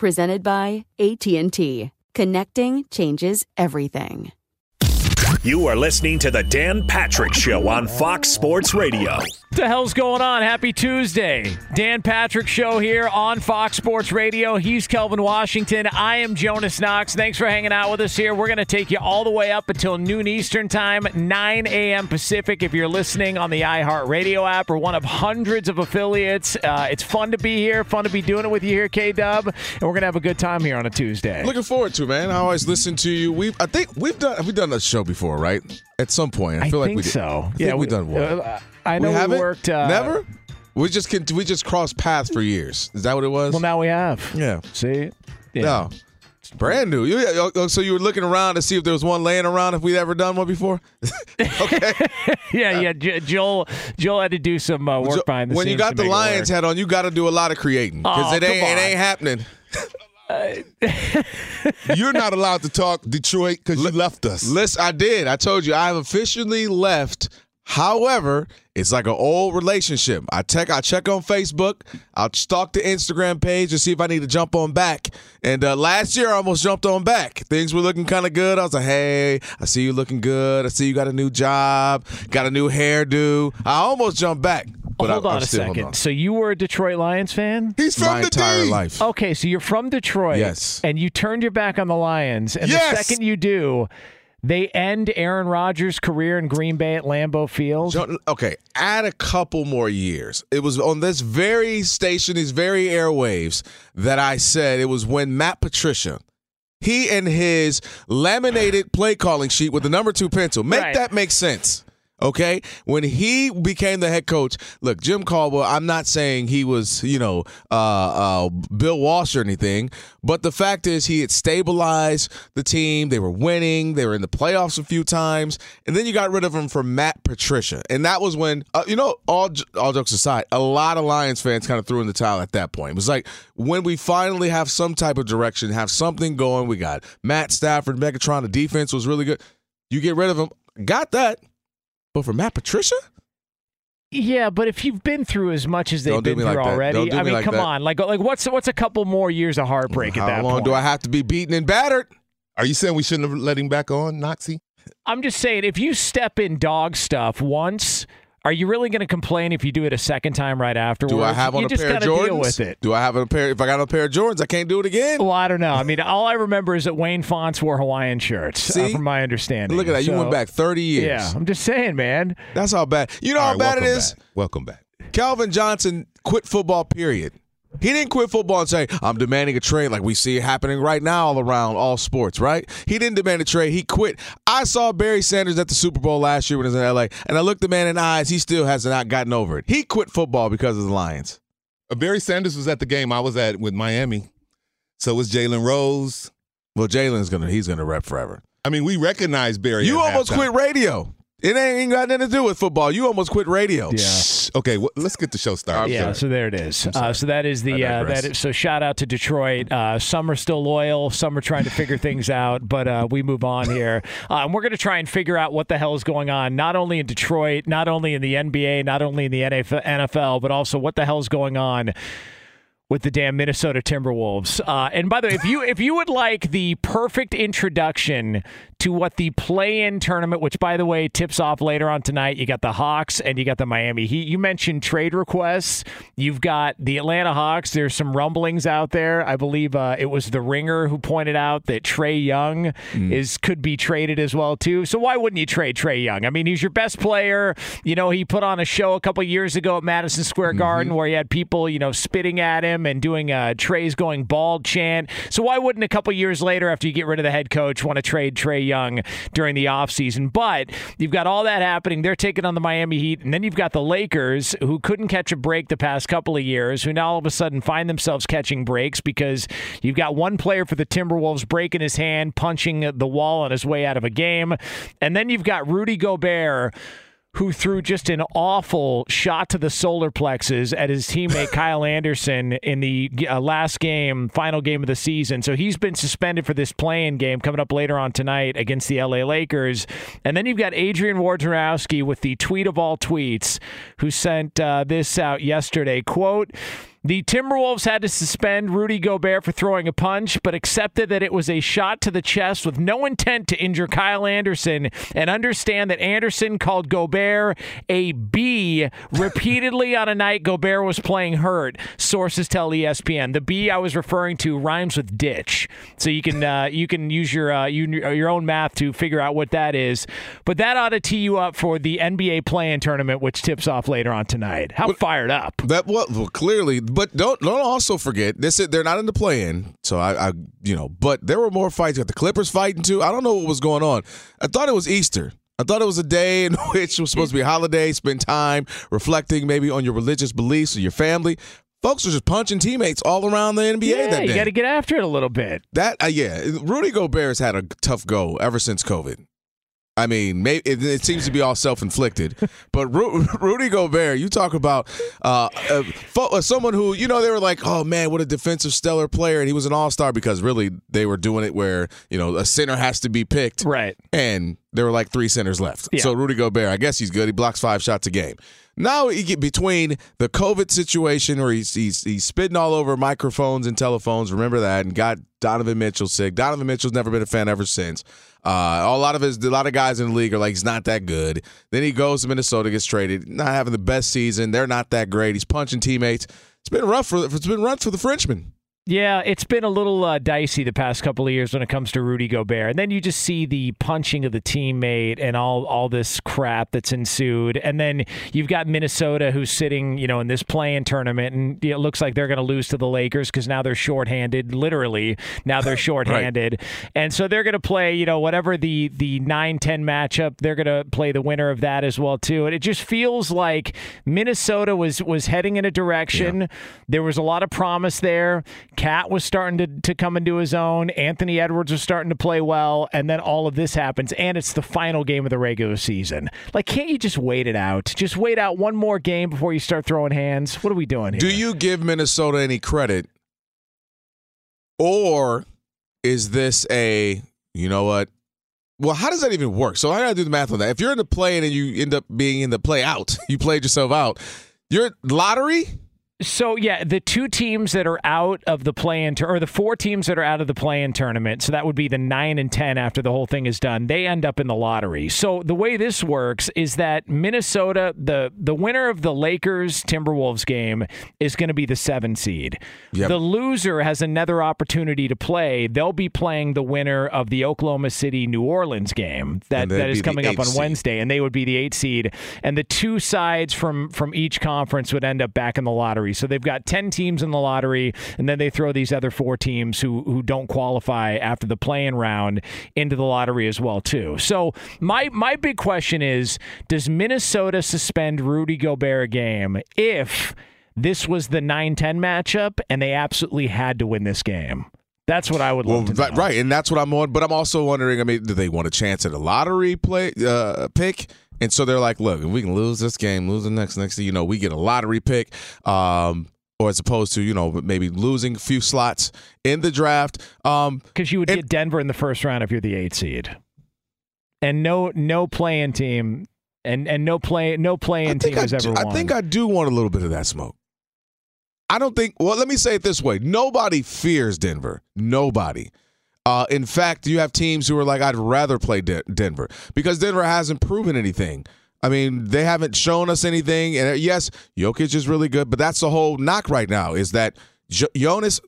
Presented by AT&T. Connecting changes everything. You are listening to the Dan Patrick Show on Fox Sports Radio. What the hell's going on? Happy Tuesday. Dan Patrick Show here on Fox Sports Radio. He's Kelvin Washington. I am Jonas Knox. Thanks for hanging out with us here. We're going to take you all the way up until noon Eastern Time, 9 a.m. Pacific if you're listening on the iHeartRadio app or one of hundreds of affiliates. Uh, it's fun to be here, fun to be doing it with you here, K Dub. And we're going to have a good time here on a Tuesday. Looking forward to, it, man. I always listen to you. We I think we've done have we done a show before, right? At some point. I I feel like think we did. so. I think yeah, we, done one. uh, I know we, we, haven't? worked. Uh, Never? We just can we just crossed paths for years. Is that what it was? Well, now we have. yeah. See? Yeah. No. It's brand new. You, oh, so you were looking around to see if there was one laying around if we'd ever done one before? okay. yeah, yeah. J- Joel, Joel had to do some uh, work So, behind the when scenes you got the Lions hat on, you got to do a lot of creating because Oh, it ain't it ain't happening. You're not allowed to talk Detroit because you left us. Listen, I did. I told you I have officially left. However, it's like an old relationship. I check, I check on Facebook. I'll stalk the Instagram page to see if I need to jump on back. And uh, last year, I almost jumped on back. Things were looking kind of good. I was like, "Hey, I see you looking good. I see you got a new job, got a new hairdo." I almost jumped back. But Hold I, on I'm a still second. on. So you were a Detroit Lions fan? He's from My the entire D. life. Okay, so you're from Detroit. Yes. And you turned your back on the Lions. And Yes. the second you do, they end Aaron Rodgers' career in Green Bay at Lambeau Field. Okay, add a couple more years. It was on this very station, these very airwaves, that I said it was when Matt Patricia, he and his laminated play calling sheet with the number two pencil, make Right. that make sense. Okay, when he became the head coach, look, Jim Caldwell. I'm not saying he was, you know, uh, uh, Bill Walsh or anything, but the fact is he had stabilized the team. They were winning. They were in the playoffs a few times, and then you got rid of him for Matt Patricia, and that was when, uh, you know, all all jokes aside, a lot of Lions fans kind of threw in the towel at that point. It was like when we finally have some type of direction, have something going. We got Matt Stafford, Megatron. The defense was really good. You get rid of him, got that. But for Matt Patricia? Yeah, but if you've been through as much as they've Don't do been me through like that. already, Don't do I me mean, like come that. on. Like like what's what's a couple more years of heartbreak at How that long point? do I have to be beaten and battered? Are you saying we shouldn't have let him back on, Noxie? I'm just saying, if you step in dog stuff once, are you really going to complain if you do it a second time right afterwards? Do I have on you a just pair of gotta Jordans? deal with it. Do I have a pair? If I got a pair of Jordans, I can't do it again. Well, I don't know. I mean, all I remember is that Wayne Fontes wore Hawaiian shirts, uh, See? from my understanding. Look at that. You went back 30 years. Yeah, I'm just saying, man. That's how bad. You know All how right, bad it is. back. Welcome back. Calvin Johnson quit football, period. He didn't quit football and say, I'm demanding a trade like we see it happening right now all around all sports, right? He didn't demand a trade. He quit. I saw Barry Sanders at the Super Bowl last year when he was in LA, and I looked the man in the eyes. He still has not gotten over it. He quit football because of the Lions. Uh, Barry Sanders was at the game I was at with Miami. So was Jalen Rose. Well, Jalen's gonna he's gonna rep forever. I mean, we recognize Barry. You almost halftime. quit radio. It ain't, ain't got nothing to do with football. You almost quit radio. Shh. Okay, well, let's get the show started. yeah, so there it is. Uh, so that is the I uh, that is, so shout out to Detroit. Uh, some are still loyal, some are trying to figure things out, but uh, we move on here, uh, and we're going to try and figure out what the hell is going on, not only in Detroit, not only in the NBA, not only in the NFL, but also what the hell is going on with the damn Minnesota Timberwolves. Uh, and by the way, if you if you would like the perfect introduction to what the play-in tournament, which by the way tips off later on tonight, you got the Hawks and you got the Miami Heat. You mentioned trade requests. You've got the Atlanta Hawks. There's some rumblings out there. I believe uh, it was the Ringer who pointed out that Trae Young mm. is could be traded as well too. So why wouldn't you trade Trae Young? I mean, he's your best player. You know, he put on a show a couple years ago at Madison Square Garden mm-hmm. where he had people, you know, spitting at him and doing a Trae's going bald chant. So why wouldn't a couple years later, after you get rid of the head coach, want to trade Trae Young during the offseason? But you've got all that happening. They're taking on the Miami Heat, and then you've got the Lakers, who couldn't catch a break the past couple of years, who now all of a sudden find themselves catching breaks because you've got one player for the Timberwolves breaking his hand, punching the wall on his way out of a game, and then you've got Rudy Gobert who threw just an awful shot to the solar plexus at his teammate Kyle Anderson in the uh, last game, final game of the season. So he's been suspended for this play-in game coming up later on tonight against the LA Lakers. And then you've got Adrian Wojnarowski with the tweet of all tweets, who sent uh, this out yesterday. Quote, the Timberwolves had to suspend Rudy Gobert for throwing a punch, but accepted that it was a shot to the chest with no intent to injure Kyle Anderson and understand that Anderson called Gobert a B repeatedly on a night Gobert was playing hurt. Sources tell ESPN. The B I was referring to rhymes with ditch, so you can uh, you can use your uh, you, your own math to figure out what that is. But that ought to tee you up for the NBA play-in tournament, which tips off later on tonight. How fired up! That well, well clearly but don't don't also forget this. Is, they're not in the play-in, so I, I, you know. But there were more fights. Got the Clippers fighting too. I don't know what was going on. I thought it was Easter. I thought it was a day in which it was supposed to be a holiday, spend time reflecting maybe on your religious beliefs or your family. Folks are just punching teammates all around the NBA yeah, that day. You got to get after it a little bit. That uh, yeah, Rudy Gobert's had a tough go ever since COVID. I mean, maybe it, it, seems to be all self-inflicted. but Ru- Rudy Gobert, you talk about uh, uh, uh, someone who you know they were like, oh man, what a defensive stellar player, and he was an all-star because really they were doing it where you know a center has to be picked, right? And there were like three centers left. Yeah. So Rudy Gobert, I guess he's good. He blocks five shots a game. Now he get between the COVID situation where he's, he's he's spitting all over microphones and telephones. Remember that, and got Donovan Mitchell sick. Donovan Mitchell's never been a fan ever since. Uh, a lot of his, a lot of guys in the league are like he's not that good. Then he goes to Minnesota, gets traded, not having the best season. They're not that great. He's punching teammates. It's been rough for it's been rough for the Frenchman. Yeah, it's been a little uh, dicey the past couple of years when it comes to Rudy Gobert. And then you just see the punching of the teammate and all all this crap that's ensued. And then you've got Minnesota who's sitting, you know, in this play-in tournament, and it looks like they're going to lose to the Lakers because now they're shorthanded. Literally, now they're shorthanded, right. and so they're going to play, you know, whatever the the 9-10 matchup. They're going to play the winner of that as well too. And it just feels like Minnesota was was heading in a direction. Yeah. There was a lot of promise there. KAT was starting to, to come into his own. Anthony Edwards was starting to play well. And then all of this happens. And it's the final game of the regular season. Like, can't you just wait it out? Just wait out one more game before you start throwing hands? What are we doing here? Do you give Minnesota any credit? Or is this a, you know what? Well, how does that even work? So I gotta do the math on that. If you're in the play and you end up being in the play out, you played yourself out. You're lottery. So yeah, the two teams that are out of the play-in or the four teams that are out of the play-in tournament, so that would be the nine and ten after the whole thing is done. They end up in the lottery. So the way this works is that Minnesota, the the winner of the Lakers Timberwolves game, is going to be the seven seed. Yep. The loser has another opportunity to play. They'll be playing the winner of the Oklahoma City New Orleans game that that is coming up on seed. Wednesday, and they would be the eight seed. And the two sides from from each conference would end up back in the lottery lottery. So they've got 10 teams in the lottery, and then they throw these other four teams who, who don't qualify after the play-in round into the lottery as well, too. So my, my big question is, does Minnesota suspend Rudy Gobert a game if this was the 9-10 matchup and they absolutely had to win this game? That's what I would love well, to know. Right, and that's what I'm on. But I'm also wondering. I mean, do they want a chance at a lottery play uh, pick? And so they're like, look, if we can lose this game, lose the next, next, you know, we get a lottery pick. Um, or as opposed to you know maybe losing a few slots in the draft. Because um, you would and, get Denver in the first round if you're the eight seed, and no no playing team and and no play no playing team I has ever do. I think I do want a little bit of that smoke. I don't think. Well, let me say it this way: nobody fears Denver. Nobody. Uh, in fact, you have teams who are like, I'd rather play De- Denver because Denver hasn't proven anything. I mean, they haven't shown us anything. And uh, yes, Jokic is really good, but that's the whole knock right now is that J- Jonas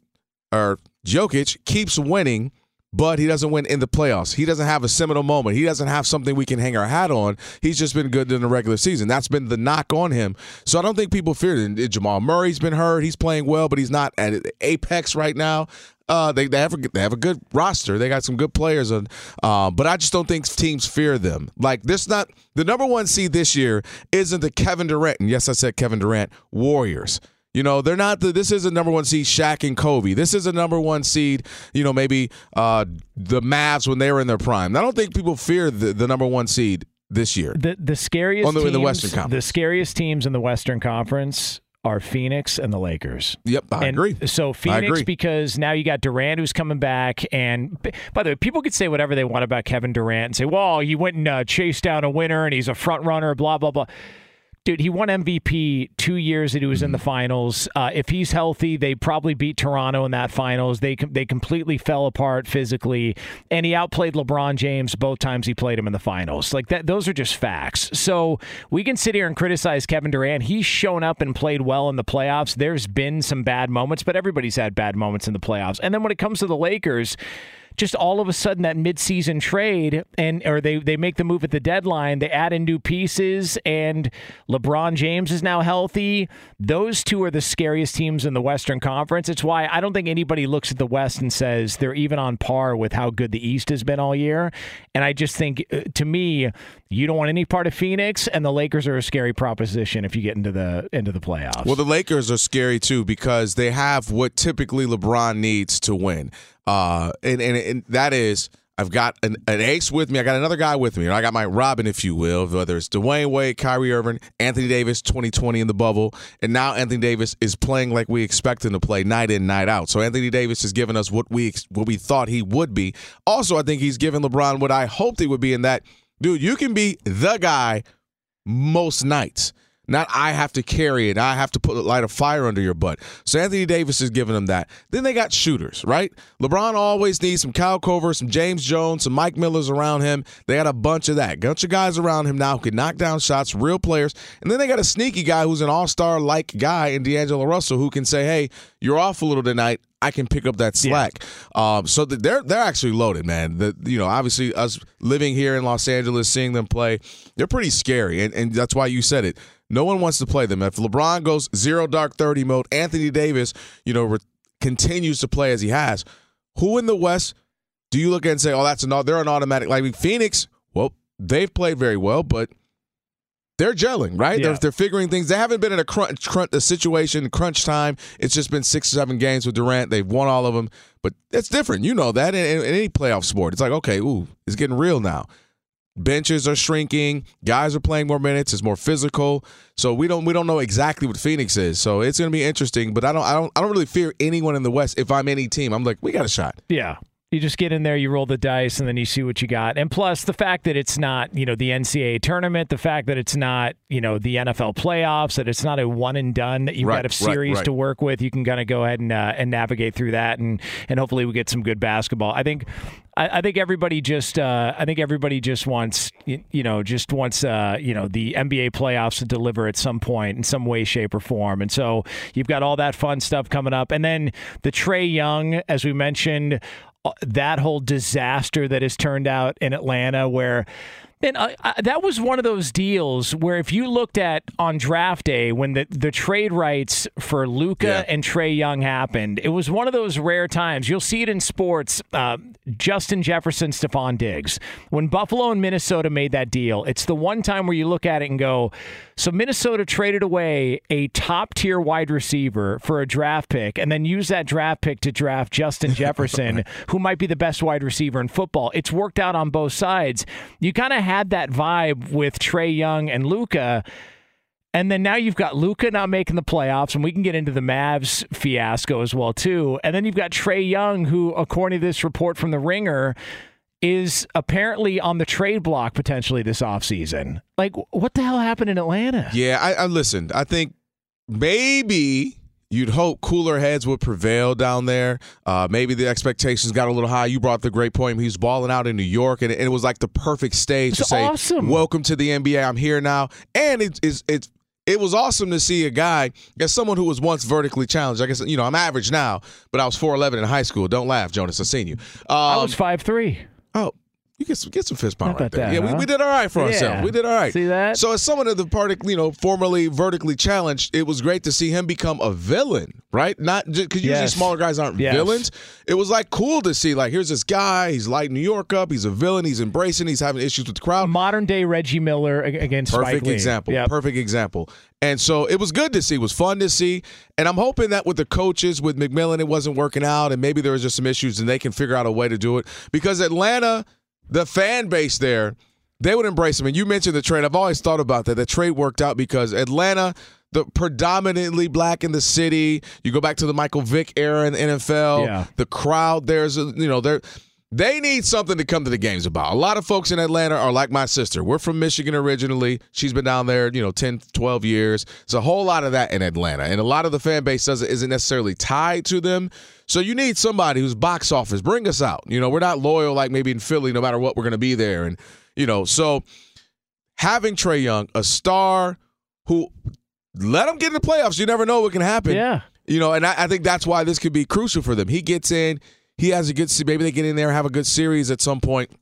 or Jokic keeps winning but he doesn't win in the playoffs. He doesn't have a seminal moment. He doesn't have something we can hang our hat on. He's just been good in the regular season. That's been the knock on him. So I don't think people fear it. Jamal Murray's been hurt. He's playing well, but he's not at apex right now. Uh, they, they have a, they have a good roster. They got some good players, uh, but I just don't think teams fear them. Like this, not the number one seed this year isn't the Kevin Durant. And yes, I said Kevin Durant Warriors. You know, they're not the. This is a number one seed, Shaq and Kobe. This is a number one seed. You know, maybe uh, the Mavs when they were in their prime. I don't think people fear the, the number one seed this year. The the scariest On the- teams, in the Western Conference. The scariest teams in the Western Conference are Phoenix and the Lakers. Yep, I and agree. So Phoenix agree. because now you got Durant who's coming back, and by the way, people could say whatever they want about Kevin Durant and say, "Well, he went and uh, chased down a winner, and he's a front runner." Blah blah blah. Dude, he won MVP two years that he was in the finals. Uh, if he's healthy, they probably beat Toronto in that finals. They they completely fell apart physically, and he outplayed LeBron James both times he played him in the finals. Like that, those are just facts. So we can sit here and criticize Kevin Durant. He's shown up and played well in the playoffs. There's been some bad moments, but everybody's had bad moments in the playoffs. And then when it comes to the Lakers just all of a sudden that midseason trade and or they they make the move at the deadline, they add in new pieces and LeBron James is now healthy. Those two are the scariest teams in the Western Conference. It's why I don't think anybody looks at the West and says they're even on par with how good the East has been all year. And I just think uh, to me, you don't want any part of Phoenix and the Lakers are a scary proposition if you get into the into the playoffs. Well, the Lakers are scary too because they have what typically LeBron needs to win, uh, and, and and that is I've got an, an ace with me. I got another guy with me. I got my Robin, if you will, whether it's Dwyane Wade, Kyrie Irving, Anthony Davis, 2020 in the bubble, and now Anthony Davis is playing like we expect him to play night in, night out. So Anthony Davis has given us what we what we thought he would be. Also, I think he's given LeBron what I hoped he would be in that, dude, you can be the guy most nights. Not I have to carry it. I have to put light a fire under your butt. So Anthony Davis is giving them that. Then they got shooters, right? LeBron always needs some Kyle Korver, some James Jones, some Mike Millers around him. They got a bunch of that. Bunch of guys around him now who can knock down shots, real players. And then they got a sneaky guy who's an all-star like guy in D'Angelo Russell who can say, "Hey, you're off a little tonight. I can pick up that slack." Um, so th- they're they're actually loaded, man. The, you know, obviously us living here in Los Angeles, seeing them play, they're pretty scary, and and that's why you said it. No one wants to play them. If LeBron goes zero dark thirty mode, Anthony Davis, you know, re- continues to play as he has. Who in the West do you look at and say, "Oh, that's an they're an automatic"? Like Phoenix, well, they've played very well, but they're gelling, right? Yeah. They're, they're figuring things. They haven't been in a crunch, crunch a situation, crunch time. It's just been six or seven games with Durant. They've won all of them, but it's different. You know that in, in, in any playoff sport, it's like okay, ooh, it's getting real now. Benches are shrinking. Guys are playing more minutes. It's more physical. So we don't we don't know exactly what Phoenix is. So it's going to be interesting. But I don't I don't I don't really fear anyone in the West. If I'm any team, I'm like we got a shot. Yeah. You just get in there, you roll the dice, and then you see what you got. And plus, the fact that it's not, you know, the NCAA tournament, the fact that it's not, you know, the NFL playoffs, that it's not a one and done, that you've Right, got a series right. to work with. You can kind of go ahead and uh, and navigate through that, and and hopefully we get some good basketball. I think. I, I think everybody just, uh, I think everybody just wants, you, you know, just wants, uh, you know, the NBA playoffs to deliver at some point in some way, shape, or form. And so you've got all that fun stuff coming up, and then the Trae Young, as we mentioned, that whole disaster that has turned out in Atlanta, where. And I, I, that was one of those deals where if you looked at on draft day when the, the trade rights for Luka Yeah. and Trae Young happened, it was one of those rare times. You'll see it in sports. Uh, Justin Jefferson, Stefon Diggs. When Buffalo and Minnesota made that deal, it's the one time where you look at it and go, so Minnesota traded away a top tier wide receiver for a draft pick and then used that draft pick to draft Justin Jefferson, who might be the best wide receiver in football. It's worked out on both sides. You kind of had that vibe with Trae Young and Luka. And then now you've got Luka not making the playoffs, and we can get into the Mavs fiasco as well too. And then you've got Trae Young, who, according to this report from the Ringer, is apparently on the trade block potentially this offseason. Like, what the hell happened in Atlanta? Yeah, I, I listened. I think maybe You'd hope cooler heads would prevail down there. Uh, maybe the expectations got a little high. You brought the great point. He was balling out in New York, and it, and it was like the perfect stage It's to say, awesome. "Welcome to the NBA. I'm here now." And it, it's it's it was awesome to see a guy as someone who was once vertically challenged. I guess you know I'm average now, but I was 4'11 in high school. Don't laugh, Jonas. I've seen you. Um, I was five three. Oh, you get some, get some fist right there. that, yeah, we, huh? we did all right for Yeah. ourselves. We did all right. See that? So as someone of the party, you know, formerly vertically challenged, it was great to see him become a villain, right? Not just because usually Yes. smaller guys aren't Yes. villains. It was like cool to see. Like, here's this guy. He's lighting New York up. He's a villain. He's embracing. He's having issues with the crowd. Modern day Reggie Miller ag- against Spike Perfect example. Yep. Perfect example. And so it was good to see. It was fun to see. And I'm hoping that with the coaches, with McMillan, it wasn't working out, and maybe there was just some issues, and they can figure out a way to do it. Because Atlanta, the fan base there, they would embrace him. And you mentioned the trade. I've always thought about that. The trade worked out because Atlanta, the predominantly black in the city. You go back to the Michael Vick era in the NFL. Yeah. The crowd there's you know they're they need something to come to the games about. A lot of folks in Atlanta are like my sister. We're from Michigan originally. She's been down there, you know, 10, 12 years. There's a whole lot of that in Atlanta. And a lot of the fan base doesn't isn't necessarily tied to them. So you need somebody who's box office. Bring us out. You know, we're not loyal like maybe in Philly, no matter what, we're gonna be there. And, you know, so having Trae Young, a star who let him get in the playoffs. You never know what can happen. Yeah. You know, and I, I think that's why this could be crucial for them. He gets in, he has a good, maybe they get in there have a good series at some point,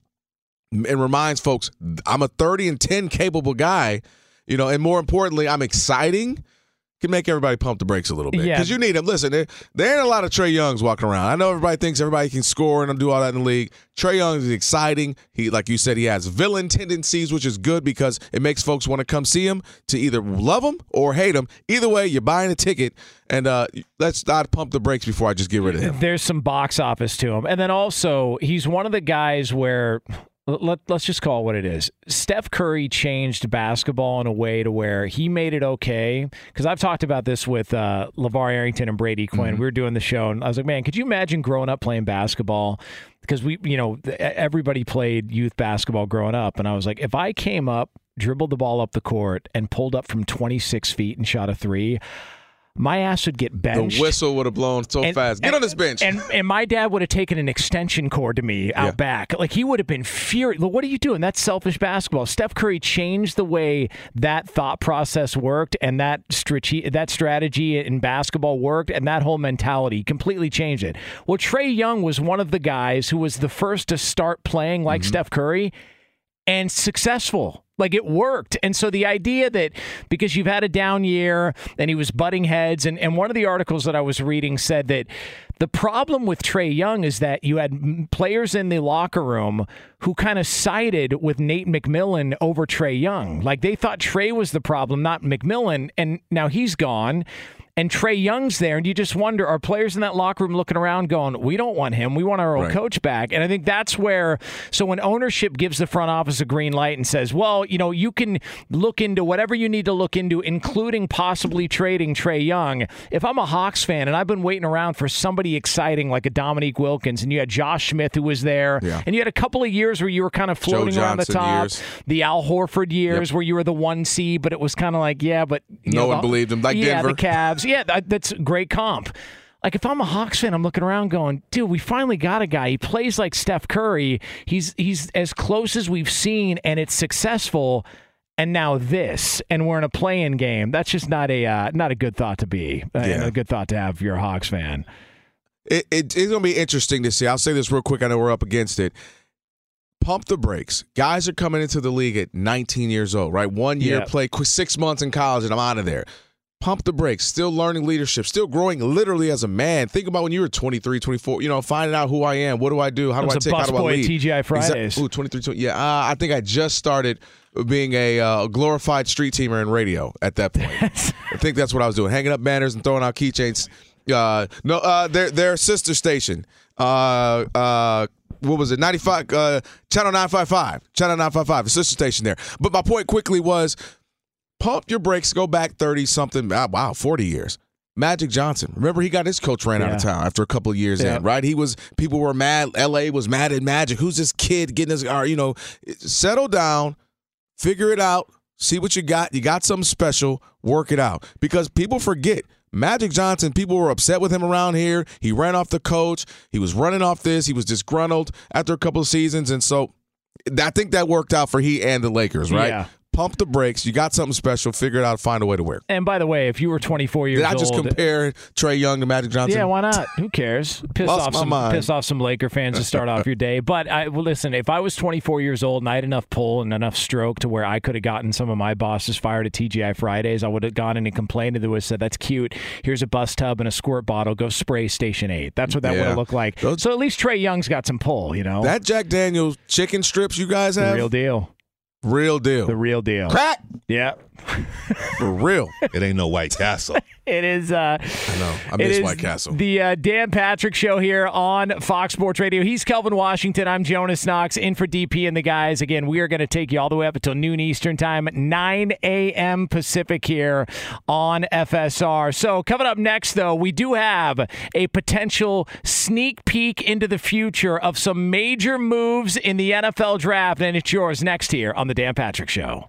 and reminds folks, I'm a 30 and 10 capable guy. You know, and more importantly, I'm exciting. Can make everybody pump the brakes a little bit Yeah. because you need them. Listen, there, there ain't a lot of Trae Youngs walking around. I know everybody thinks everybody can score and do all that in the league. Trae Young is exciting. He, like you said, he has villain tendencies, which is good because it makes folks want to come see him to either love him or hate him. Either way, you're buying a ticket, and uh, let's not pump the brakes before I just get rid of him. There's some box office to him. And then also, he's one of the guys where let, let's just call it what it is. Steph Curry changed basketball in a way to where he made it okay. Because I've talked about this with uh, LaVar Arrington and Brady Quinn. We were doing the show, and I was like, man, could you imagine growing up playing basketball? Because we, you know, everybody played youth basketball growing up. And I was like, if I came up, dribbled the ball up the court, and pulled up from 26 feet and shot a three, my ass would get better. The whistle would have blown so And- fast. Get and- on this bench. And and my dad would have taken an extension cord to me out Yeah. back. Like he would have been furious. What are you doing? That's selfish basketball. Steph Curry changed the way that thought process worked and that strate- that strategy in basketball worked and that whole mentality completely changed it. Well, Trae Young was one of the guys who was the first to start playing like mm-hmm. Steph Curry and successful. Like it worked. And so the idea that because you've had a down year and he was butting heads, and, and one of the articles that I was reading said that the problem with Trae Young is that you had players in the locker room who kind of sided with Nate McMillan over Trae Young. Like they thought Trae was the problem, not McMillan. And now he's gone. And Trae Young's there, and you just wonder: Are players in that locker room looking around, going, "We don't want him. We want our old Right. coach back"? And I think that's where. So when ownership gives the front office a green light and says, "Well, you know, you can look into whatever you need to look into, including possibly trading Trae Young." If I'm a Hawks fan and I've been waiting around for somebody exciting like a Dominique Wilkins, and you had Josh Smith who was there, Yeah. and you had a couple of years where you were kind of floating around the top, years. the Al Horford years where you were the one seed, but it was kind of like, yeah, but No know, one the- believed him, like yeah, Denver. the Cavs. Yeah, that, that's a great comp. Like if I'm a Hawks fan, I'm looking around going, dude, we finally got a guy. He plays like Steph Curry. He's he's as close as we've seen, and it's successful. And now this, and we're in a play-in game. That's just not a uh, not a good thought to be. Uh, Yeah. A good thought to have if you're a Hawks fan. It, it, it's going to be interesting to see. I'll say this real quick. I know we're up against it. Pump the brakes. Guys are coming into the league at 19 years old, right? One year, play six months in college, and I'm out of there. Pump the brakes. Still learning leadership. Still growing literally as a man. Think about when you were 23, 24. You know, finding out who I am. What do I do? How do I take? How do I lead? TGI Fridays. Ooh, 23, 20. Yeah, uh, I think I just started being a uh, glorified street teamer in radio at that point. I think that's what I was doing, hanging up banners and throwing out keychains. Uh, no, uh, their their sister station. Uh, uh, what was it? Ninety five. Uh, channel nine five five. Channel nine five five. The sister station there. But my point quickly was, pump your brakes. Go back thirty something. ah, Wow, forty years. Magic Johnson. Remember, he got his coach ran out of town after a couple of years Yeah. in, right? He was people were mad. L.A. was mad at Magic. Who's this kid getting his? Or, you know, settle down, figure it out, see what you got. You got something special. Work it out because people forget Magic Johnson, people were upset with him around here. He ran off the coach. He was running off this. He was disgruntled after a couple of seasons. And so I think that worked out for he and the Lakers, right? Yeah. Pump the brakes. You got something special. Figure it out. Find a way to work. And by the way, if you were 24 years Did I just old, compare Trae Young to Magic Johnson? Yeah, why not? Who cares? Piss Lost off some mind. piss off some Laker fans to start off your day. But I well, listen, if I was 24 years old and I had enough pull and enough stroke to where I could have gotten some of my bosses fired at TGI Fridays, I would have gone in and complained to them and said, "That's cute. Here's a bus tub and a squirt bottle. Go spray Station Eight. That's what that would Yeah. have looked like. Those- so at least Trae Young's got some pull. You know, That Jack Daniels chicken strips you guys have, real deal. Real deal. The real deal. Crack Yeah, for real. It ain't no White Castle. it is. Uh, I know. I It miss is White Castle. The uh, Dan Patrick Show here on Fox Sports Radio. He's Kelvin Washington. I'm Jonas Knox in for DP and the guys. Again, we are going to take you all the way up until noon Eastern Time, 9 a.m. Pacific here on FSR. So, coming up next, though, we do have a potential sneak peek into the future of some major moves in the NFL draft, and it's yours next here on the Dan Patrick Show.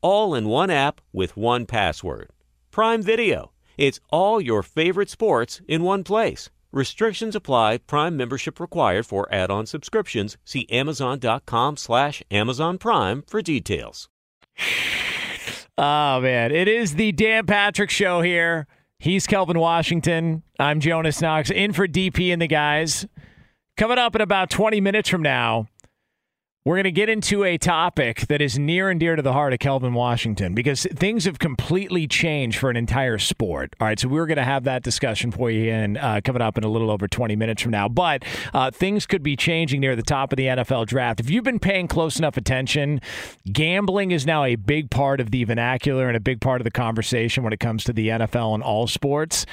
All in one app with one password. Prime Video. It's all your favorite sports in one place. Restrictions apply. Prime membership required for add-on subscriptions. See Amazon.com slash Amazon Prime for details. Oh man, it is the Dan Patrick Show here. He's Kelvin Washington. I'm Jonas Knox, in for DP and the guys. Coming up in about 20 minutes from now, we're going to get into a topic that is near and dear to the heart of Kelvin Washington because things have completely changed for an entire sport. All right, so we're going to have that discussion for you in uh, coming up in a little over 20 minutes from now. But uh, things could be changing near the top of the NFL draft. If you've been paying close enough attention, gambling is now a big part of the vernacular and a big part of the conversation when it comes to the NFL and all sports.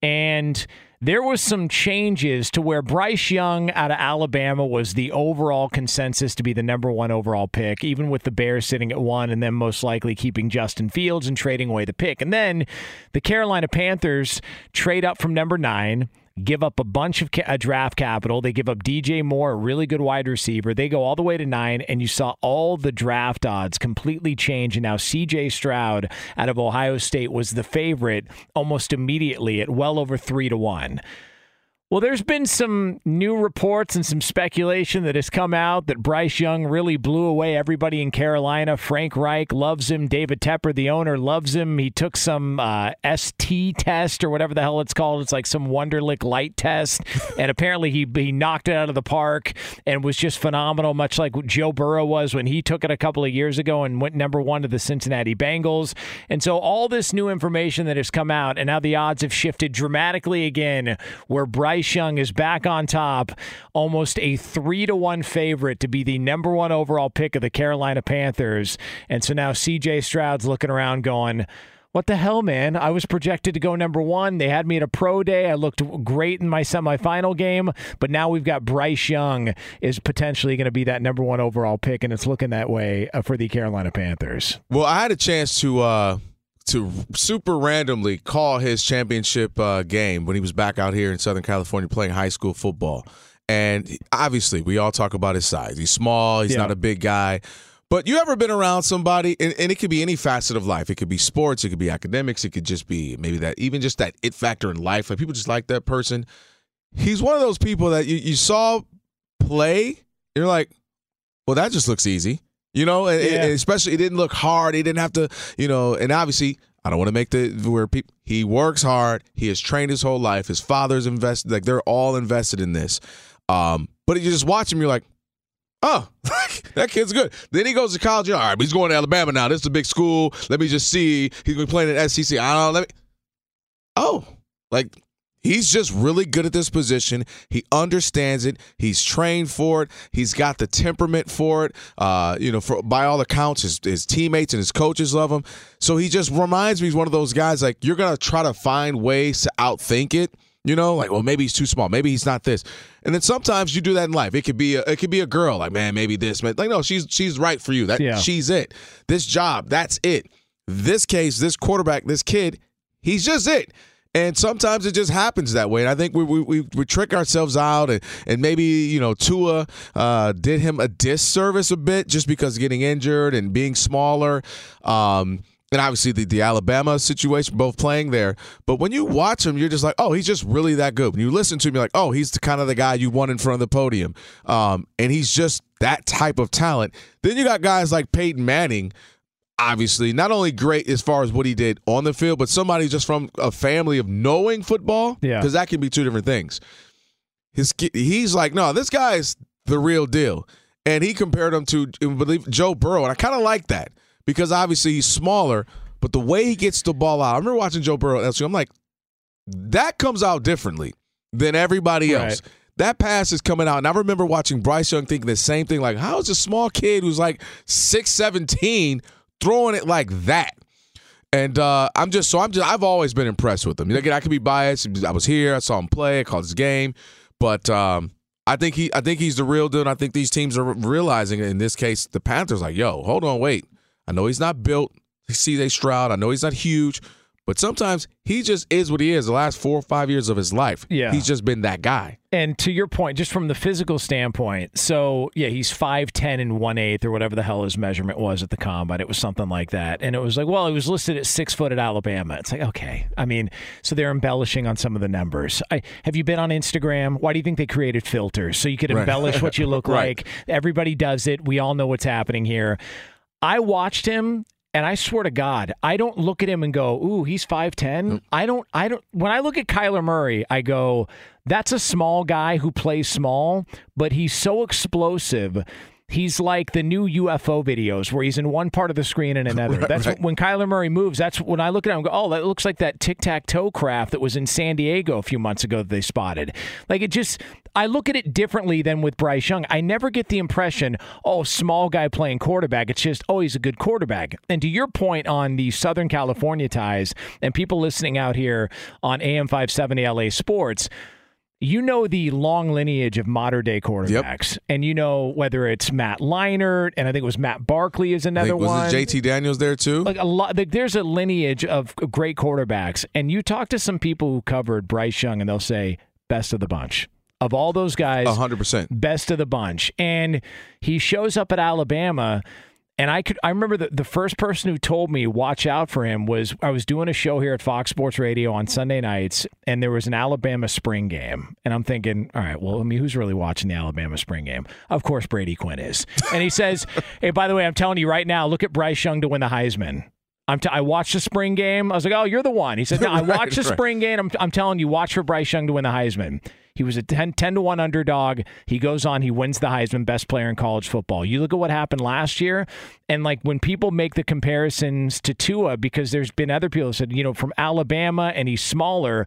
And there was some changes to where Bryce Young out of Alabama was the overall consensus to be the number one overall pick, even with the Bears sitting at one and then most likely keeping Justin Fields and trading away the pick. And then the Carolina Panthers trade up from number nine give up a bunch of ca- uh, draft capital. They give up DJ Moore, a really good wide receiver. They go all the way to nine, and you saw all the draft odds completely change. And now CJ Stroud out of Ohio State was the favorite almost immediately at well over three to one. Well, there's been some new reports and some speculation that has come out that Bryce Young really blew away everybody in Carolina. Frank Reich loves him. David Tepper, the owner, loves him. He took some uh, S2 test or whatever the hell it's called. It's like some Wonderlic light test, and apparently he he knocked it out of the park and was just phenomenal, much like Joe Burrow was when he took it a couple of years ago and went number one to the Cincinnati Bengals. And so all this new information that has come out, and now the odds have shifted dramatically again, where Bryce Bryce Young is back on top, almost a three to one favorite to be the number one overall pick of the Carolina Panthers. And so now CJ Stroud's looking around going, what the hell, man? I was projected to go number one. They had me at a pro day. I looked great in my semifinal game, but now we've got Bryce Young is potentially going to be that number one overall pick, and it's looking that way uh, for the Carolina Panthers. Well, I had a chance to uh, to super randomly call his championship uh, game when he was back out here in Southern California playing high school football. And obviously, we all talk about his size. He's small, he's yeah. not a big guy. But you ever been around somebody, and, and, it could be any facet of life. It could be sports, it could be academics, it could just be maybe that, even just that it factor in life. Like people just like that person. He's one of those people that you, you saw play, you're like, well, that just looks easy. You know, yeah. and especially it didn't look hard. He didn't have to, you know, and obviously I don't want to make the where people he works hard. He has trained his whole life. His father's invested, like they're all invested in this. Um, but you just watch him, you're like, oh, that kid's good. Then he goes to college. All right, he's going to Alabama now. This is a big school. Let me just see. He's going to be playing at SEC. I don't know. Let me. Oh, like He's just really good at this position. He understands it. He's trained for it. He's got the temperament for it. Uh, you know, for by all accounts, his, his teammates and his coaches love him. So he just reminds me he's one of those guys like you're gonna try to find ways to outthink it. You know, like well, maybe he's too small. Maybe he's not this. And then sometimes you do that in life. It could be a, it could be a girl. Like man, maybe this. Man. Like no, she's she's right for you. That yeah. she's it. This job, that's it. This case, this quarterback, this kid, he's just it. And sometimes it just happens that way. And I think we, we, we, trick ourselves out. And, and maybe, you know, Tua uh, did him a disservice a bit just because getting injured and being smaller. Um, and obviously the, the Alabama situation, both playing there. But when you watch him, you're just like, oh, he's just really that good. When you listen to him, you're like, oh, he's the kind of the guy you want in front of the podium. Um, and he's just that type of talent. Then you got guys like Peyton Manning obviously not only great as far as what he did on the field, but somebody just from a family of knowing football. Yeah, because that can be two different things. His he's like, no, this guy's the real deal, and he compared him to believe Joe Burrow, and I kind of like that because obviously he's smaller, but the way he gets the ball out. I remember watching Joe Burrow. And I'm like, that comes out differently than everybody else. Right. That pass is coming out. And I remember watching Bryce Young thinking the same thing like, how is a small kid who's like 6'17 throwing it like that. And uh, I'm just so I'm just I've always been impressed with him. Again, I could be biased. I was here, I saw him play, I called his game, but um, I think he I think he's the real. And I think these teams are realizing in this case the Panthers like, yo, hold on, wait. I know he's not built. CJ Stroud. I know he's not huge, but sometimes he just is what he is the last four or five years of his life. Yeah. He's just been that guy. And to your point, just from the physical standpoint, so yeah, he's 5'10 and 1 8 or whatever the hell his measurement was at the combine. It was something like that. And it was like, well, he was listed at six foot at Alabama. It's like, okay. I mean, so they're embellishing on some of the numbers. I, have you been on Instagram? Why do you think they created filters? So you could embellish what you look right. like. Everybody does it. We all know what's happening here. I watched him and I swear to God, I don't look at him and go, "Ooh, he's 5'10." Nope. I don't I don't when I look at Kyler Murray, I go, "That's a small guy who plays small, but he's so explosive He's like the new UFO videos where he's in one part of the screen and another. right, that's right. when Kyler Murray moves. That's when I look at him and go, oh, that looks like that tic tac toe craft that was in San Diego a few months ago that they spotted. Like it just, I look at it differently than with Bryce Young. I never get the impression, oh, small guy playing quarterback. It's just, oh, he's a good quarterback. And to your point on the Southern California ties and people listening out here on AM 570 LA Sports, you know the long lineage of modern day quarterbacks, yep. and you know whether it's Matt Leinart, and I think it was Matt Barkley is another was one. Was JT Daniels there too? Like a lot, like there's a lineage of great quarterbacks, and you talk to some people who covered Bryce Young, and they'll say best of the bunch. Of all those guys, 100%. Best of the bunch. And he shows up at Alabama And I could I remember the, the first person who told me watch out for him was I was doing a show here at Fox Sports Radio on Sunday nights and there was an Alabama spring game. And I'm thinking, all right, well, I mean, who's really watching the Alabama spring game? Of course Brady Quinn is. And he says, Hey, by the way, I'm telling you right now, look at Bryce Young to win the Heisman. I'm t- I watched the spring game. I was like, "Oh, you're the one." He said, "No, I Right, watched the right. spring game. I'm, I'm telling you, watch for Bryce Young to win the Heisman." He was a 10, 10 to one underdog. He goes on, he wins the Heisman, best player in college football. You look at what happened last year, and like when people make the comparisons to Tua, because there's been other people said, you know, from Alabama and he's smaller.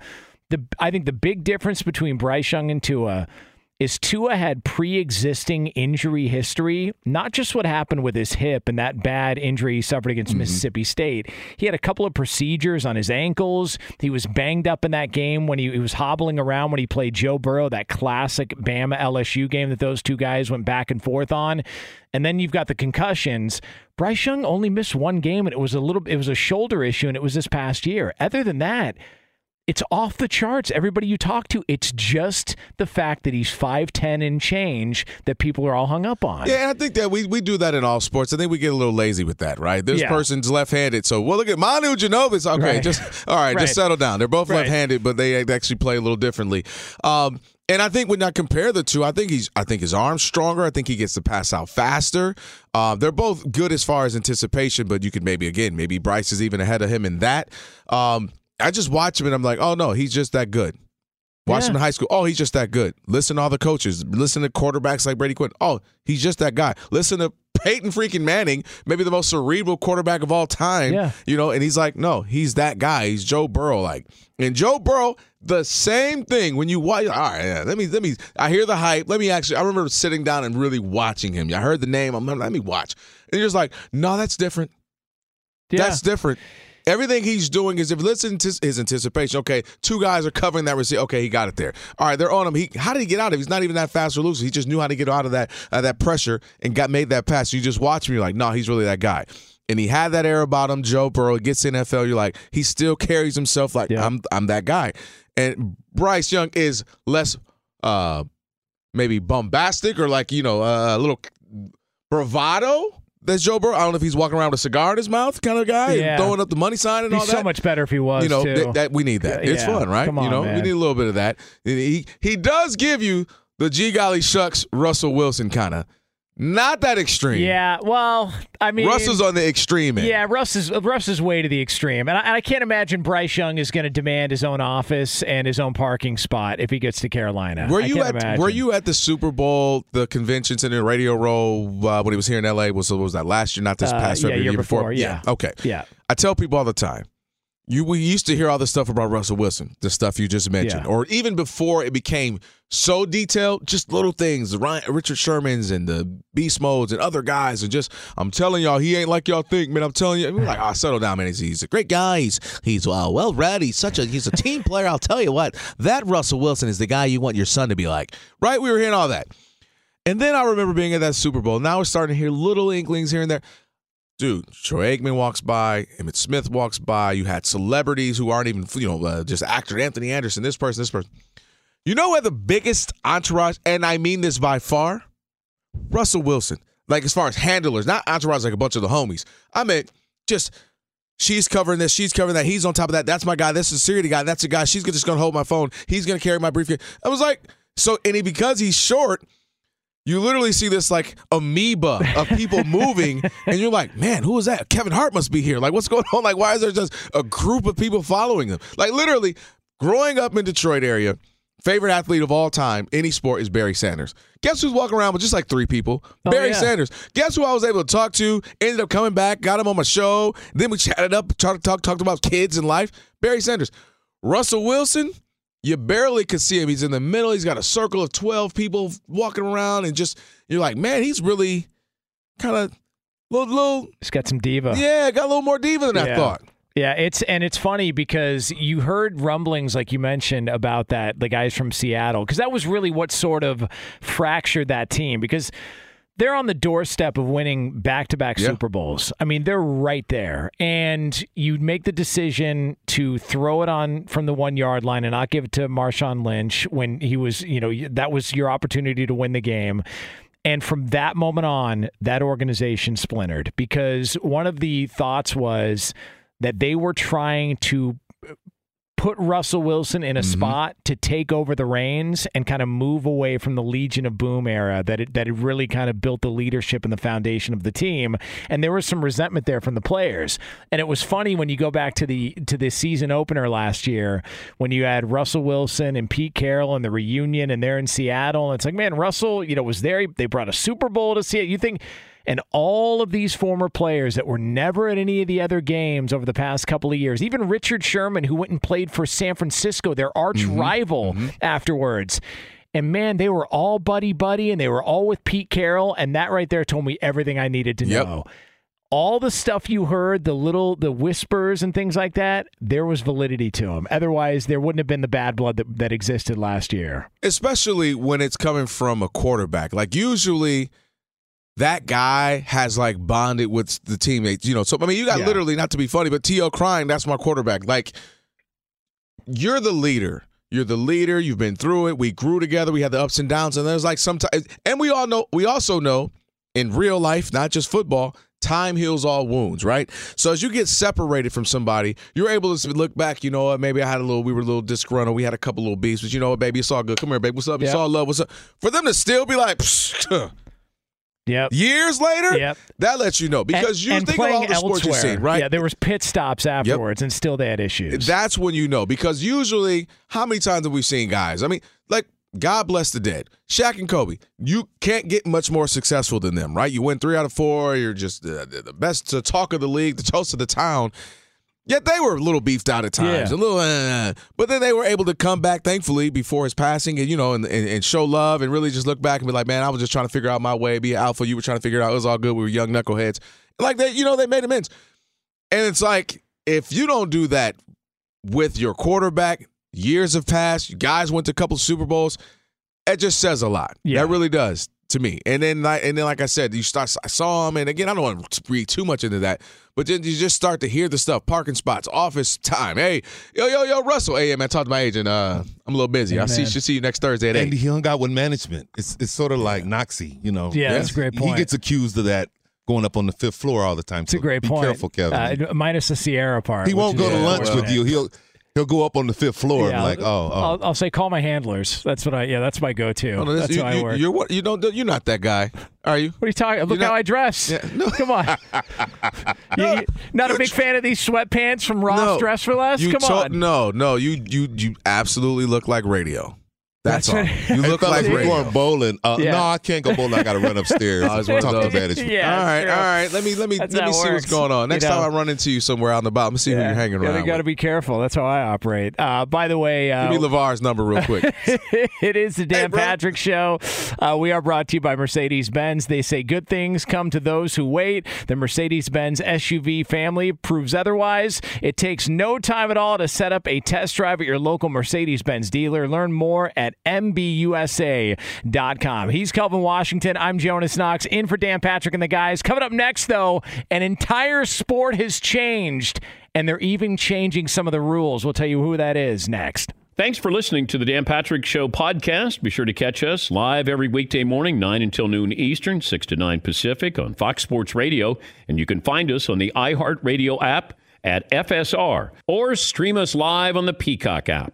The I think the big difference between Bryce Young and Tua is Tua had pre-existing injury history, not just what happened with his hip and that bad injury he suffered against mm-hmm. Mississippi State. He had a couple of procedures on his ankles. He was banged up in that game when he, he was hobbling around when he played Joe Burrow, that classic Bama LSU game that those two guys went back and forth on. And then you've got the concussions. Bryce Young only missed one game and it was a little it was a shoulder issue and it was this past year. Other than that, it's off the charts. Everybody you talk to, it's just the fact that he's 5'10 and change that people are all hung up on. Yeah, and I think that we, we do that in all sports. I think we get a little lazy with that, right? This Yeah. person's left-handed, so well, look at Manu Ginobili. Okay, Right. just all right, Right. just settle down. They're both Right. left-handed, but they actually play a little differently. Um, and I think when I compare the two, I think he's I think his arm's stronger. I think he gets to pass out faster. Uh, they're both good as far as anticipation, but you could maybe again maybe Bryce is even ahead of him in that. Um, I just watch him and I'm like, oh no, he's just that good. Watch Yeah. him in high school. Oh, he's just that good. Listen to all the coaches. Listen to quarterbacks like Brady Quinn. Oh, he's just that guy. Listen to Peyton freaking Manning, maybe the most cerebral quarterback of all time. Yeah. You know, and he's like, no, he's that guy. He's Joe Burrow. Like, and Joe Burrow, the same thing. When you watch, all right, yeah, let me, let me. I hear the hype. Let me actually. I remember sitting down and really watching him. I heard the name. I'm like, let me watch. And you're just like, no, that's different. Yeah. That's different. Everything he's doing is if you listen to his anticipation. Okay, two guys are covering that receiver. Okay, he got it there. All right, they're on him. He how did he get out of? it? He's not even that fast or loose. He just knew how to get out of that uh, that pressure and got made that pass. You just watch him. You're like, no, he's really that guy. And he had that air about him. Joe Burrow gets NFL. You're like, he still carries himself like Yeah. I'm. I'm that guy. And Bryce Young is less, uh, maybe bombastic or like you know uh, a little bravado. That's Joe Burrow. I don't know if he's walking around with a cigar in his mouth, kind of guy, Yeah. and throwing up the money sign and all He's that. so much better if he was, you know, th- that we need that. Yeah, it's fun, right? Come you on, know, we need a little bit of that. He he does give you the G golly shucks Russell Wilson kind of, not that extreme. Yeah, well, I mean, Russell's on the extreme end. Yeah, Russ is Russ is way to the extreme, and I, and I can't imagine Bryce Young is going to demand his own office and his own parking spot if he gets to Carolina. Were you at imagine. Were you at the Super Bowl, the convention center, Radio Row uh, when he was here in L.A. Was was that last year? Not this Uh, past yeah, year year before. before, yeah. Okay. Yeah. I tell people all the time. You we used to hear all the stuff about Russell Wilson, the stuff you just mentioned, Yeah. or even before it became so detailed, just little things, Ryan, Richard Shermans and the Beast Modes and other guys, and just I'm telling y'all, he ain't like y'all think, man. I'm telling you, like, oh, settle down, man. He's, he's a great guy. He's he's uh, well read. He's such a he's a team player. I'll tell you what, that Russell Wilson is the guy you want your son to be like, right? We were hearing all that, and then I remember being at that Super Bowl. Now we're starting to hear little inklings here and there. Dude, Troy Aikman walks by, Emmitt Smith walks by. You had celebrities who aren't even, you know, uh, just actor Anthony Anderson, this person, this person. You know where the biggest entourage, and I mean this by far, Russell Wilson. Like as far as handlers, not entourage like a bunch of the homies. I mean, just she's covering this, she's covering that. He's on top of that. That's my guy. That's the security guy. That's the guy. She's just gonna hold my phone. He's gonna carry my briefcase. I was like, so, and he because he's short. You literally see this like amoeba of people moving, and you're like, man, who is that? Kevin Hart must be here. Like, what's going on? Like, why is there just a group of people following them? Like, literally, growing up in Detroit area, favorite athlete of all time, any sport, is Barry Sanders. Guess who's walking around with just like three people? Oh, Barry yeah. Sanders. Guess who I was able to talk to? Ended up coming back, got him on my show. Then we chatted up, talked talk, talked about kids and life. Barry Sanders. Russell Wilson, you barely could see him. He's in the middle. He's got a circle of 12 people walking around, and just, you're like, man, he's really kind of little, little, He's got some diva. yeah, got a little more diva than I thought. Yeah, it's and it's funny because you heard rumblings like you mentioned about that the guys from Seattle because that was really what sort of fractured that team because they're on the doorstep of winning back-to-back Super Bowls. I mean, they're right there. And you'd make the decision to throw it on from the 1-yard line and not give it to Marshawn Lynch when he was, you know, that was your opportunity to win the game. And from that moment on, that organization splintered because one of the thoughts was that they were trying to put Russell Wilson in a Mm-hmm. spot to take over the reins and kind of move away from the Legion of Boom era that it, that it really kind of built the leadership and the foundation of the team. And there was some resentment there from the players. And it was funny when you go back to the to the season opener last year when you had Russell Wilson and Pete Carroll and the reunion and they're in Seattle. And it's like, man, Russell, you know, was there. They brought a Super Bowl to see it. You think and all of these former players that were never at any of the other games over the past couple of years, even Richard Sherman, who went and played for San Francisco, their arch mm-hmm, rival mm-hmm. afterwards. And man, they were all buddy buddy and they were all with Pete Carroll. And that right there told me everything I needed to Yep. know. All the stuff you heard, the little, the whispers and things like that, there was validity to them. Otherwise, there wouldn't have been the bad blood that, that existed last year. especially when it's coming from a quarterback. Like usually that guy has like bonded with the teammates, you know. So I mean, you got Yeah. literally not to be funny, but T.O. crying, that's my quarterback. Like you're the leader. You're the leader. You've been through it. We grew together. We had the ups and downs, and there's like sometimes, and we all know. We also know in real life, not just football. Time heals all wounds, right? So as you get separated from somebody, you're able to look back. You know what? Maybe I had a little. We were a little disgruntled. We had a couple little beefs, but you know what, baby? It's all good. Come here, baby. What's up? It's all love. What's up? For them to still be like, Psh, Yep. years later, Yep. that lets you know because and, you and think of all the sports you've seen, right? Yeah, there was pit stops afterwards, and still they had issues. That's when you know because usually, how many times have we seen guys? I mean, like God bless the dead, Shaq and Kobe. You can't get much more successful than them, right? You win three out of four. You're just the, the best to talk of the league, the toast of the town. Yet they were a little beefed out at times, Yeah. a little, uh, but then they were able to come back, thankfully, before his passing, and you know, and, and, and show love, and really just look back and be like, man, I was just trying to figure out my way, be an alpha. You were trying to figure it out. It was all good. We were young knuckleheads, like that. You know, they made amends, and it's like if you don't do that with your quarterback, years have passed. You guys went to a couple Super Bowls. It just says a lot. Yeah. That really does to me. And then, like, and then, like I said, you start. I saw him, and again, I don't want to read too much into that, but then you just start to hear the stuff: parking spots, office time. Hey, yo, yo, yo, Russell. Hey, man, talk to my agent. Uh, I'm a little busy. Hey, I'll see. Should see you next Thursday at And eight. he hung out with management. It's it's sort of like Noxie, you know. Yeah, that's a great He gets accused of that going up on the fifth floor all the time. It's a great be point. careful, Kevin. Uh, minus the Ciara part. he won't is- go to lunch well, with you. He'll he'll go up on the fifth floor Yeah, and like, oh, oh. I'll, I'll say call my handlers. That's what I. Yeah, that's my go-to. Oh, no, that's you, how I work. You're what? You don't. You're not that guy, are you? What are you talking? Look You're how I dress. Yeah, no. Come on. You- you- not a big fan of these sweatpants from Ross No. Dress for Less. Come to- on. No, no. You you you absolutely look like radio. That's, That's all. You look like we're going bowling. Uh, Yeah. No, I can't go bowling. I got to run upstairs. It's one of Talk to those. management. Yeah, all right, true. all right. Let me let me That's let me it see what's going on. You Next know. time I run into you somewhere out and about, let me see who you're hanging yeah, around. They got to be careful. That's how I operate. Uh, by the way, uh, Give me LaVar's number real quick. it is the Dan bro. Patrick Show. Uh, we are brought to you by Mercedes Benz. They say good things come to those who wait. The Mercedes Benz SUV family proves otherwise. It takes no time at all to set up a test drive at your local Mercedes Benz dealer. Learn more at MBUSA.com. He's Kelvin Washington. I'm Jonas Knox, in for Dan Patrick and the guys. Coming up next, though, an entire sport has changed, and they're even changing some of the rules. We'll tell you who that is next. Thanks for listening to the Dan Patrick Show podcast. Be sure to catch us live every weekday morning, 9 until noon Eastern, 6 to 9 Pacific on Fox Sports Radio. And you can find us on the iHeartRadio app at FSR or stream us live on the Peacock app.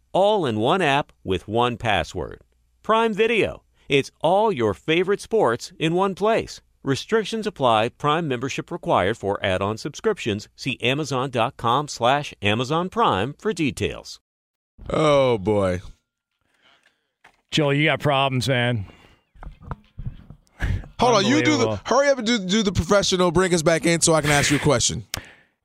All in one app with one password. Prime Video. It's all your favorite sports in one place. Restrictions apply. Prime membership required for add-on subscriptions. See Amazon.com slash Amazon Prime for details. Oh boy. Joel, you got problems, man. Hold on, you do the hurry up and do, do the professional. Bring us back in so I can ask you a question.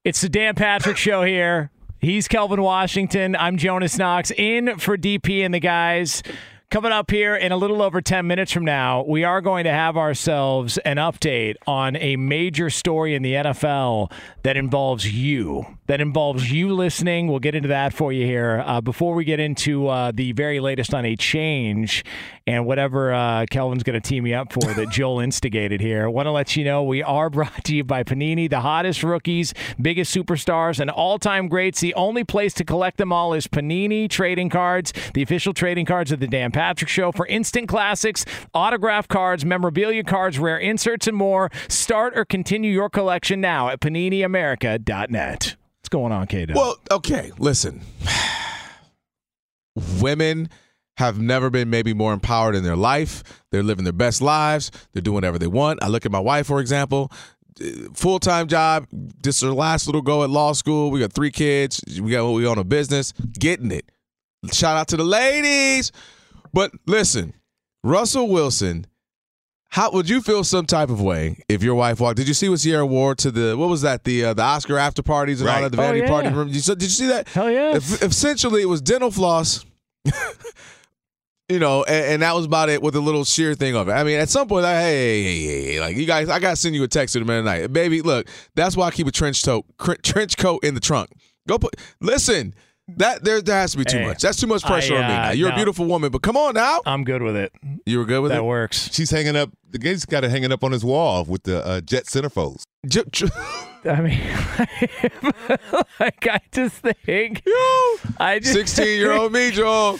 It's the Dan Patrick Show here. He's Kelvin Washington. I'm Jonas Knox in for DP and the guys. Coming up here in a little over 10 minutes from now, we are going to have ourselves an update on a major story in the NFL that involves you, that involves you listening. We'll get into that for you here. Uh, before we get into uh, the very latest on a change and whatever uh, Kelvin's going to tee me up for that Joel instigated here, I want to let you know we are brought to you by Panini, the hottest rookies, biggest superstars, and all time greats. The only place to collect them all is Panini Trading Cards, the official trading cards of the Dan Patrick Show for instant classics, autograph cards, memorabilia cards, rare inserts, and more. Start or continue your collection now at PaniniAmerica.net. What's going on, K Well, okay, listen. Women have never been maybe more empowered in their life. They're living their best lives. They're doing whatever they want. I look at my wife, for example. Uh, Full time job. This is her last little go at law school. We got three kids. We got we own a business. Getting it. Shout out to the ladies. But listen, Russell Wilson. How would you feel some type of way if your wife walked? Did you see what Ciara wore to the what was that the uh, the Oscar after parties and all Right. that the Oh, vanity yeah. party room? Did you, did you see that? Hell yeah. If, essentially, it was dental floss. you know, and, and that was about it with a little sheer thing of it. I mean, at some point, like, hey, hey, hey, hey, like you guys, I gotta send you a text in the middle of the night, baby. Look, that's why I keep a trench coat, cr- trench coat in the trunk. Go put. Listen, that there, there has to be too Hey, much. That's too much pressure I, on me. uh, Now. You're no. a beautiful woman, but come on now. I'm good with it. You were good with That it. That works. She's hanging up. The guy's got it hanging up on his wall with the uh, jet centerfolds. J- j- I mean, like I just think, I just Sixteen year old me, Joel.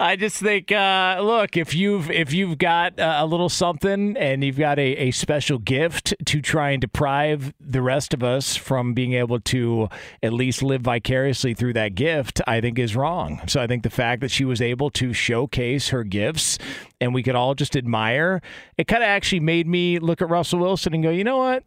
I just think, uh, look, if you've if you've got uh, a little something and you've got a, a special gift to try and deprive the rest of us from being able to at least live vicariously through that gift, I think is wrong. So I think the fact that she was able to showcase her gifts and we could all just admire, it kind of actually made me look at Russell Wilson and go, you know what?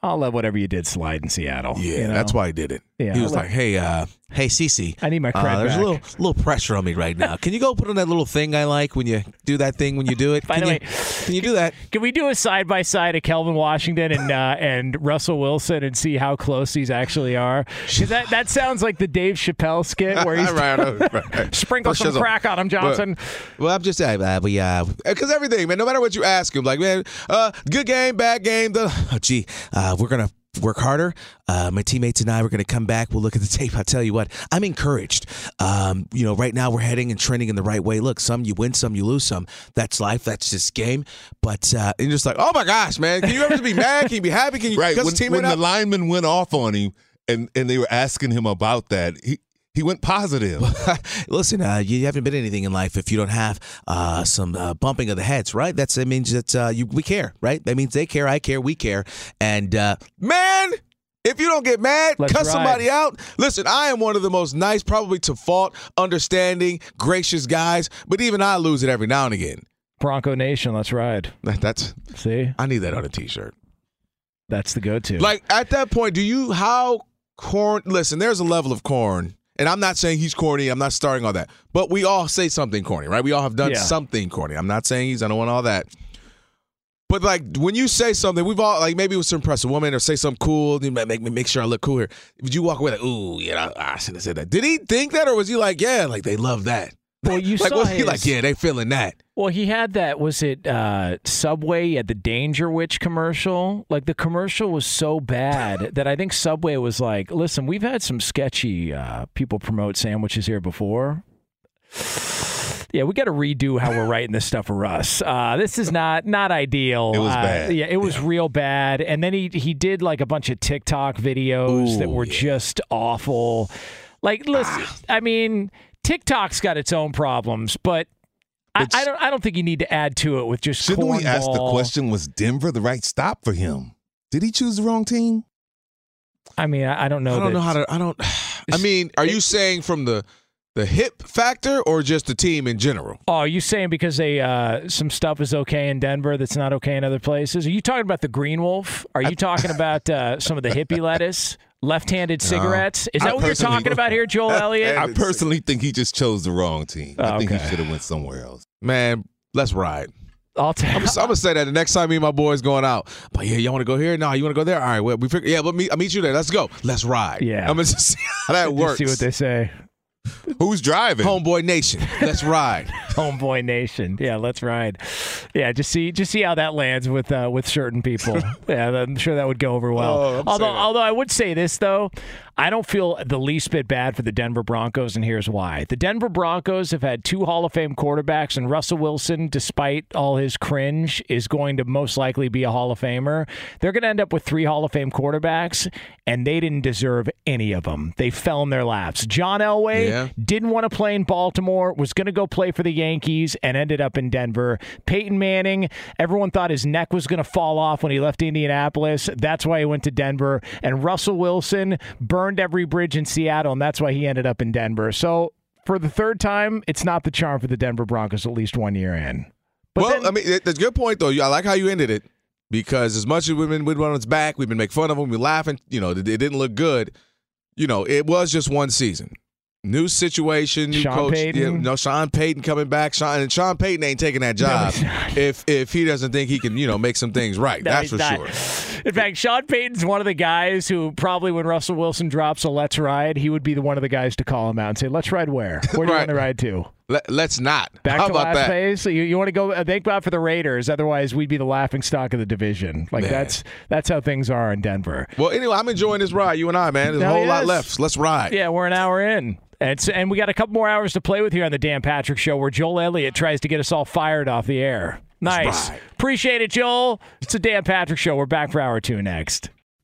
I'll let whatever you did slide in Seattle. Yeah, you know? that's why he did it. Yeah, he was I'll like, "Hey, uh, hey, Cece, I need my uh, there's back. a little little pressure on me right now. Can you go put on that little thing I like when you do that thing when you do it? By can the you, way- can you do that? Can we do a side by side of Kelvin Washington and uh, and Russell Wilson and see how close these actually are? that that sounds like the Dave Chappelle skit where he's Right, right, sprinkle some shizzle. crack on him, Johnson. But- well, I'm just saying, uh, we uh, because everything, man. No matter what you ask him, like, man, uh, good game, bad game. The oh, gee, uh, we're gonna work harder. Uh, my teammates and I, we're gonna come back. We'll look at the tape. I'll tell you what, I'm encouraged. Um, you know, right now we're heading and trending in the right way. Look, some you win, some you lose, some. That's life. That's just game. But uh, and you're just like, oh my gosh, man, can you ever be mad? Can you be happy? Can you Right. When, when the lineman went off on him and, and they were asking him about that, he, he went positive. Listen, uh, you haven't been anything in life if you don't have uh, some uh, bumping of the heads, right? That's that means that uh, you we care, right? That means they care, I care, we care, and uh, man. If you don't get mad, Let's cuss ride. somebody out. Listen, I am one of the most nice, probably to fault, understanding, gracious guys, but even I lose it every now and again. Bronco Nation, let's ride. That's See, I need that on a t-shirt. that's the go-to. Like at that point, do you how corn? Listen, there's a level of corn, and I'm not saying he's corny. I'm not starting all that, but we all say something corny, right? We all have done Yeah. something corny. I'm not saying he's. I don't want all that. But like when you say something, we've all like maybe it was to impress a woman or say something cool, you might make me make sure I look cool here. Would you walk away like, ooh, yeah, I, I shouldn't have said that. Did he think that, or was he like, yeah, like they love that? Well, you like saw was he like, yeah, they feeling that? Well, he had that. Was it uh, Subway at the Dangerwich commercial? Like the commercial was so bad that I think Subway was like, "Listen, we've had some sketchy uh, people promote sandwiches here before. Yeah, we got to redo how we're writing this stuff for us. Uh, this is not not ideal. It was Uh, bad. Yeah, it was real bad. And then he he did like a bunch of TikTok videos that were yeah. just awful. Like, listen, I mean, TikTok's got its own problems, but. I, I don't. I don't think you need to add to it with just. Shouldn't we ask the question: Was Denver the right stop for him? Did he choose the wrong team? I mean, I, I don't know. I don't that- know how to. I don't. I mean, are you saying from the the hip factor or just the team in general? Oh, are you saying because they uh, some stuff is okay in Denver that's not okay in other places? Are you talking about the Green Wolf? Are you talking about uh, some of the hippie lettuce, left-handed cigarettes? Is I that what you're talking about here, Joel Elliott? I personally think he just chose the wrong team. I Oh, think he should have went somewhere else. Man, let's ride. I'll tell. I'm, I'm gonna say that the next time me and my boys going out. But yeah, y'all want to go here? No, you want to go there? All right, well, we figure. Yeah, but me, I'll meet you there. Let's go. Let's ride. Yeah. I'm gonna just see how that works. See what they say. Who's driving? Homeboy Nation. Let's ride. Homeboy Nation. Yeah, let's ride. Yeah, just see just see how that lands with uh, with certain people. yeah, I'm sure that would go over well. Oh, although although I would say this though, I don't feel the least bit bad for the Denver Broncos, and here's why. The Denver Broncos have had two Hall of Fame quarterbacks, and Russell Wilson, despite all his cringe, is going to most likely be a Hall of Famer. They're going to end up with three Hall of Fame quarterbacks, and they didn't deserve any of them. They fell in their laps. John Elway Yeah. didn't want to play in Baltimore, was going to go play for the Yankees, and ended up in Denver. Peyton Manning, everyone thought his neck was going to fall off when he left Indianapolis. That's why he went to Denver. And Russell Wilson burned every bridge in Seattle, and that's why he ended up in Denver. So for the third time, it's not the charm for the Denver Broncos, at least one year in. But well, then- I mean, that's a good point though. I like how you ended it because as much as we've been with on its back, we've been making fun of him, we're laughing. You know, it, it didn't look good. You know, it was just one season. New situation, new Sean coach. Payton. Yeah, no, Sean Payton coming back. Sean and Sean Payton ain't taking that job not. if if he doesn't think he can, you know, make some things right. No, That's for not. sure. In fact, Sean Payton's one of the guys who probably when Russell Wilson drops a let's ride, he would be the one of the guys to call him out and say, Let's ride where? Where do you want to ride to? Let, let's not. Back How to about last that? phase. So you, you want to go? Uh, thank God for the Raiders. Otherwise, we'd be the laughing stock of the division. Like Man. that's that's how things are in Denver. Well, anyway, I'm enjoying this ride. You and I, man. There's a whole lot left. Let's ride. Yeah, we're an hour in. And, and we got a couple more hours to play with here on the Dan Patrick Show, where Joel Elliott tries to get us all fired off the air. Nice, appreciate it, Joel. It's the Dan Patrick Show. We're back for hour two next.